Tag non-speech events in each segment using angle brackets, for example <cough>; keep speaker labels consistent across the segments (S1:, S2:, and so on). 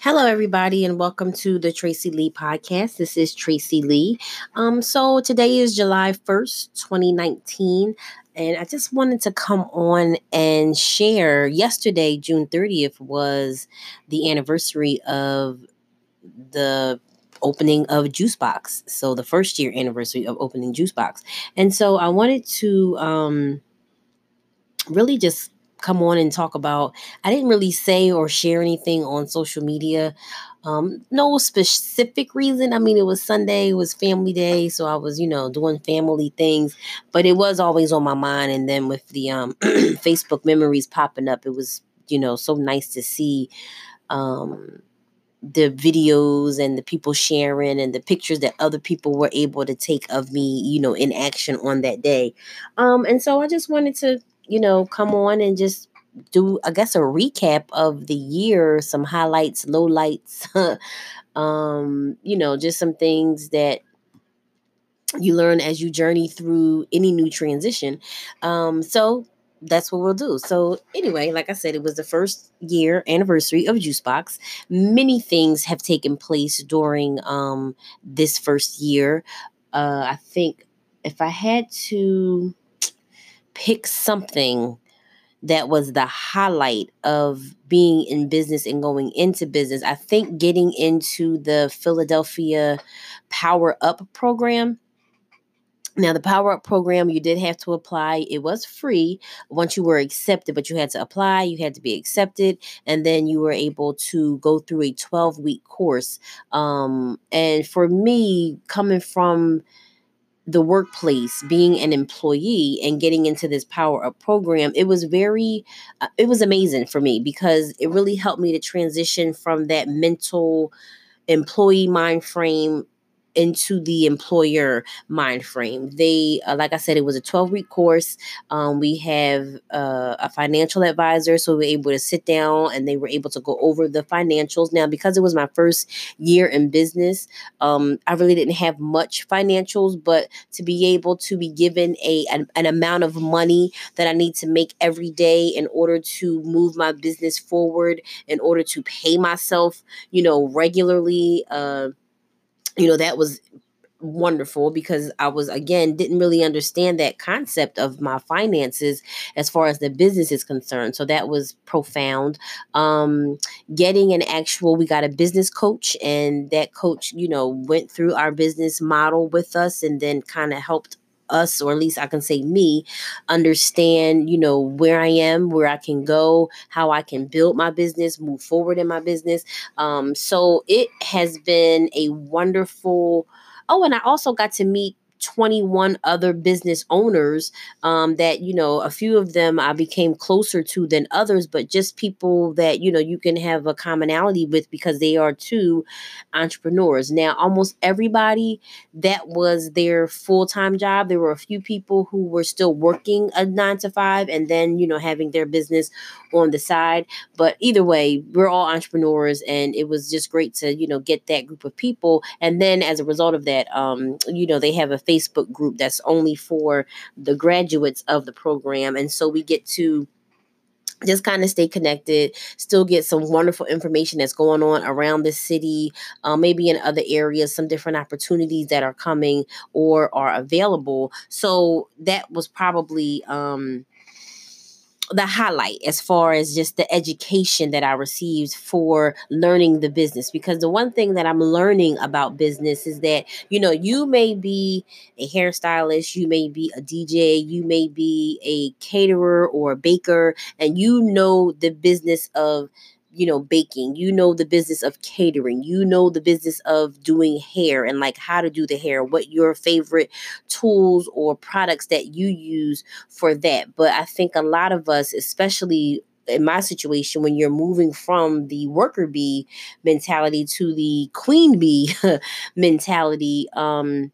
S1: Hello, everybody, and welcome to the Tracy Lee podcast. This is Tracy Lee. Um, so today is July 1st, 2019, and I just wanted to come on and share. Yesterday, June 30th, was the anniversary of the opening of Juicebox. So the first year anniversary of opening Juicebox. And so I wanted to um really just come on and talk about. I didn't really say or share anything on social media. Um, no specific reason. I mean, it was Sunday, it was family day, so I was, you know, doing family things, but it was always on my mind. And then with the um, <clears throat> Facebook memories popping up, it was, you know, so nice to see um, the videos and the people sharing and the pictures that other people were able to take of me, you know, in action on that day. Um, and so I just wanted to you know, come on and just do, I guess, a recap of the year, some highlights, lowlights, <laughs> um, you know, just some things that you learn as you journey through any new transition. Um, so that's what we'll do. So anyway, like I said, it was the first year anniversary of Juicebox. Many things have taken place during um, this first year. Uh, I think if I had to pick something that was the highlight of being in business and going into business. I think getting into the Philadelphia Power Up program. Now, the Power Up program, you did have to apply. It was free once you were accepted, but you had to apply, you had to be accepted, and then you were able to go through a 12 week course. Um, and for me, coming from the workplace being an employee and getting into this power up program it was very uh, it was amazing for me because it really helped me to transition from that mental employee mind frame into the employer mind frame. They, uh, like I said, it was a 12 week course. Um, we have uh, a financial advisor, so we were able to sit down and they were able to go over the financials. Now, because it was my first year in business, um, I really didn't have much financials, but to be able to be given a an, an amount of money that I need to make every day in order to move my business forward, in order to pay myself, you know, regularly. Uh, you know, that was wonderful because I was again didn't really understand that concept of my finances as far as the business is concerned. So that was profound. Um getting an actual we got a business coach and that coach, you know, went through our business model with us and then kind of helped us or at least I can say me understand, you know, where I am, where I can go, how I can build my business, move forward in my business. Um so it has been a wonderful Oh, and I also got to meet 21 other business owners um, that you know a few of them i became closer to than others but just people that you know you can have a commonality with because they are too entrepreneurs. Now almost everybody that was their full-time job there were a few people who were still working a nine to five and then you know having their business on the side. But either way we're all entrepreneurs and it was just great to you know get that group of people. And then as a result of that um you know they have a group that's only for the graduates of the program. And so we get to just kind of stay connected, still get some wonderful information that's going on around the city, uh, maybe in other areas, some different opportunities that are coming or are available. So that was probably um, the highlight as far as just the education that I received for learning the business. Because the one thing that I'm learning about business is that, you know, you may be a hairstylist, you may be a DJ, you may be a caterer or a baker, and you know the business of you know, baking, you know, the business of catering, you know, the business of doing hair and like how to do the hair, what your favorite tools or products that you use for that. But I think a lot of us, especially in my situation when you're moving from the worker bee mentality to the queen bee <laughs> mentality um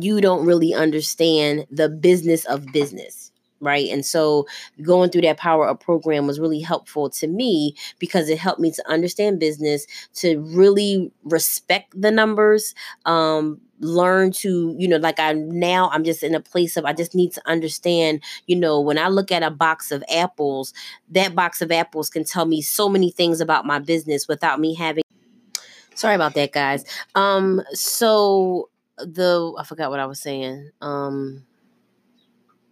S1: you don't really understand the business of business right? And so going through that power up program was really helpful to me because it helped me to understand business, to really respect the numbers, um, learn to you know like i now i'm just in a place of i just need to understand you know when i look at a box of apples that box of apples can tell me so many things about my business without me having sorry about that guys um so the i forgot what i was saying um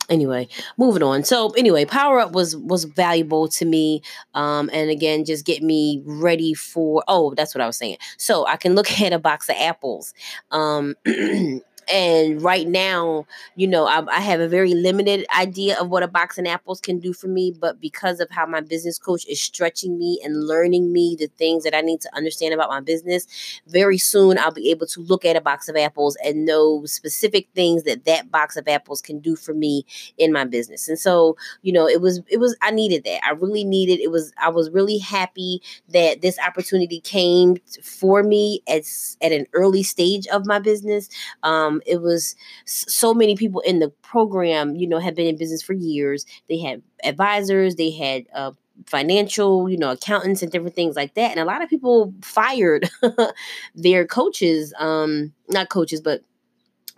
S1: anyway moving on. So anyway power up was was valuable to me um and again just get me ready for oh that's what i was saying. So i can look <laughs> at a box of apples um <clears throat> And right now, you know, I, I, have a very limited idea of what a box of apples can do for me. But because of how my business coach is stretching me and learning me the things that I need to understand about my business, very soon I'll be able to look at a box of apples and know specific things that that box of apples can do for me in my business. And so, you know, it was, it was, I needed that. I really needed, it was, I was really happy that this opportunity came for me at, at an early stage of my business. Um, it was so many people in the program, you know, had been in business for years. They had advisors, they had uh, financial, you know, accountants and different things like that. And a lot of people fired <laughs> their coaches, um, not coaches, but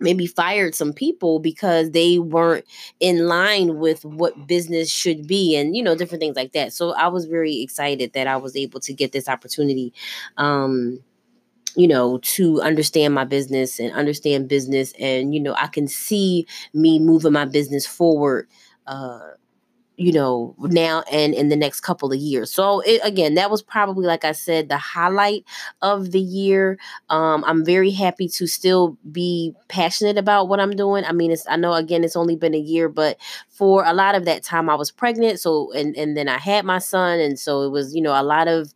S1: maybe fired some people because they weren't in line with what business should be and you know different things like that so i was very excited that i was able to get this opportunity um you know, to understand my business and understand business. And, you know, I can see me moving my business forward, uh, you know, now and in the next couple of years. So it, again, that was probably, like I said, the highlight of the year. Um, I'm very happy to still be passionate about what I'm doing. I mean, it's, I know again, it's only been a year, but for a lot of that time I was pregnant. So, and, and then I had my son. And so it was, you know, a lot of,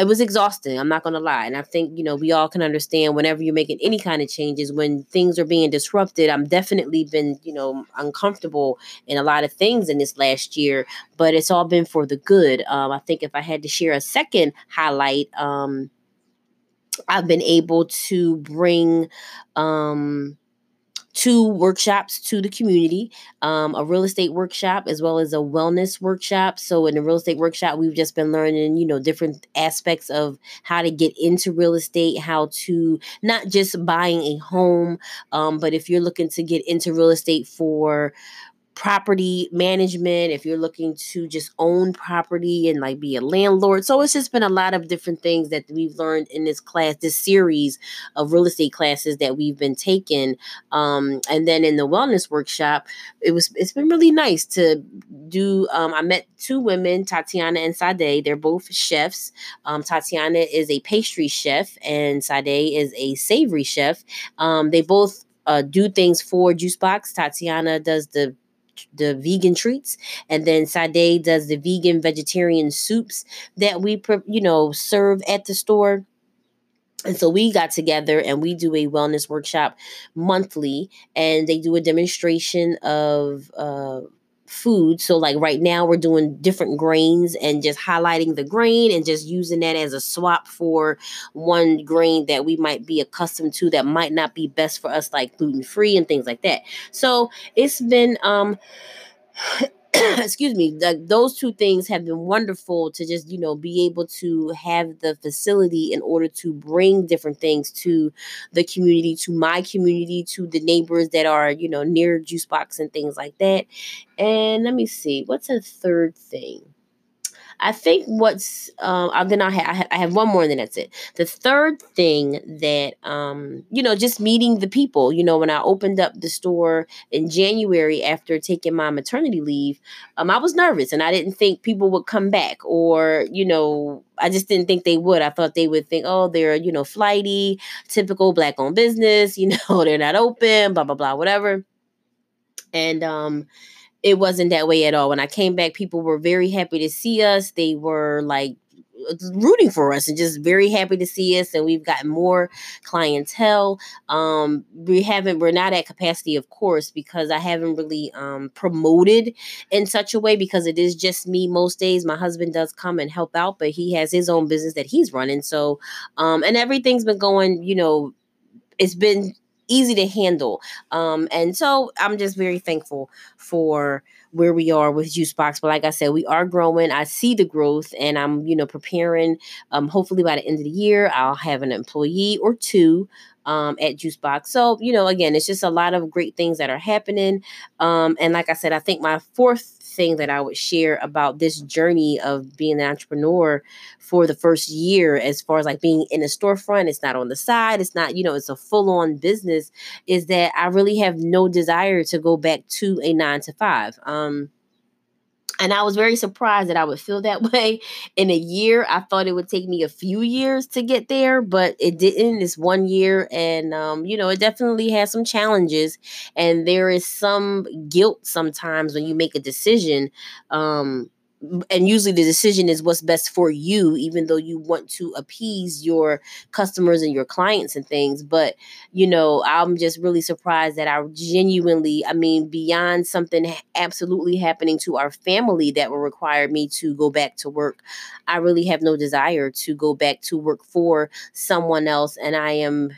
S1: it was exhausting. I'm not going to lie. And I think, you know, we all can understand whenever you're making any kind of changes, when things are being disrupted, I'm definitely been, you know, uncomfortable in a lot of things in this last year, but it's all been for the good. Um, I think if I had to share a second highlight, um, I've been able to bring, um, two workshops to the community um, a real estate workshop as well as a wellness workshop. So in the real estate workshop we've just been learning you know different aspects of how to get into real estate how to not just buying a home um, but if you're looking to get into real estate for property management, if you're looking to just own property and like be a landlord. So it's just been a lot of different things that we've learned in this class, this series of real estate classes that we've been taking. Um, and then in the wellness workshop, it was it's been really nice to do. Um, I met two women, Tatiana and Sade. They're both chefs. Um, Tatiana is a pastry chef, and Sade is a savory chef. Um, they both uh, do things for Juicebox. Tatiana does the the vegan treats, and then Sade does the vegan vegetarian soups that we you know serve at the store. And so we got together and we do a wellness workshop monthly, and they do a demonstration of uh, food. So, like right now, we're doing different grains and just highlighting the grain and just using that as a swap for one grain that we might be accustomed to that might not be best for us, like gluten free and things like that. So, it's been, um, <coughs> excuse me those two things have been wonderful to just you know be able to have the facility in order to bring different things to the community to my community to the neighbors that are you know near juice box and things like that. And let me see what's a third thing I think what's um then I have I have one more and then that's it. The third thing that um you know just meeting the people. You know when I opened up the store in January after taking my maternity leave, um I was nervous and I didn't think people would come back or you know I just didn't think they would. I thought they would think, oh, they're, you know, flighty, typical black owned business, <laughs> you know, they're not open, blah, blah, blah, whatever. And um, it wasn't that way at all. When I came back, people were very happy to see us. They were like rooting for us and just very happy to see us and we've gotten more clientele um we haven't we're not at capacity of course because i haven't really um promoted in such a way because it is just me most days my husband does come and help out but he has his own business that he's running so um and everything's been going you know it's been easy to handle. Um, and so I'm just very thankful for where we are with Juicebox. But like I said, we are growing. I see the growth and I'm, you know, preparing. Um, hopefully by the end of the year, I'll have an employee or two um, at Juicebox. So, you know, again, it's just a lot of great things that are happening. Um, and like I said, I think my fourth thing that I would share about this journey of being an entrepreneur for the first year, as far as like being in a storefront, it's not on the side, it's not, you know, it's a full on business, is that I really have no desire to go back to a nine to five. Um, and I was very surprised that I would feel that <laughs> way in a year. I thought it would take me a few years to get there, but it didn't. It's one year, and um, you know, it definitely has some challenges, and there is some guilt sometimes when you make a decision. Um, and usually the decision is what's best for you even though you want to appease your customers and your clients and things. But you know i'm just really surprised that i genuinely i mean beyond something absolutely happening to our family that will require me to go back to work i really have no desire to go back to work for someone else and i am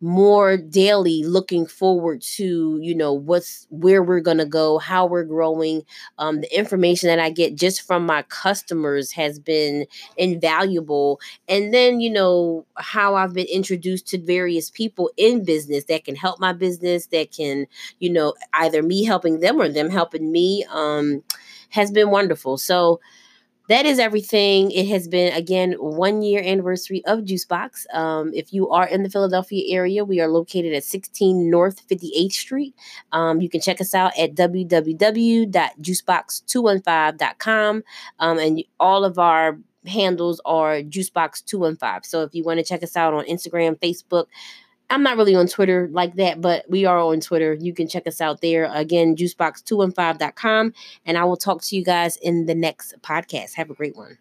S1: more daily looking forward to you know what's where we're going to go how we're growing. Um, the information that i get just from my customers has been invaluable. And then you know how i've been introduced to various people in business that can help my business that can you know either me helping them or them helping me um, has been wonderful. So that is everything. It has been again one year anniversary of Juicebox. Um, if you are in the Philadelphia area, we are located at 16 North 58th Street. Um, you can check us out at www.juicebox215.com, um, and all of our handles are Juicebox215. So if you want to check us out on Instagram, Facebook, I'm not really on Twitter like that, but we are on Twitter. You can check us out there. Again, juicebox215.com. And I will talk to you guys in the next podcast. Have a great one.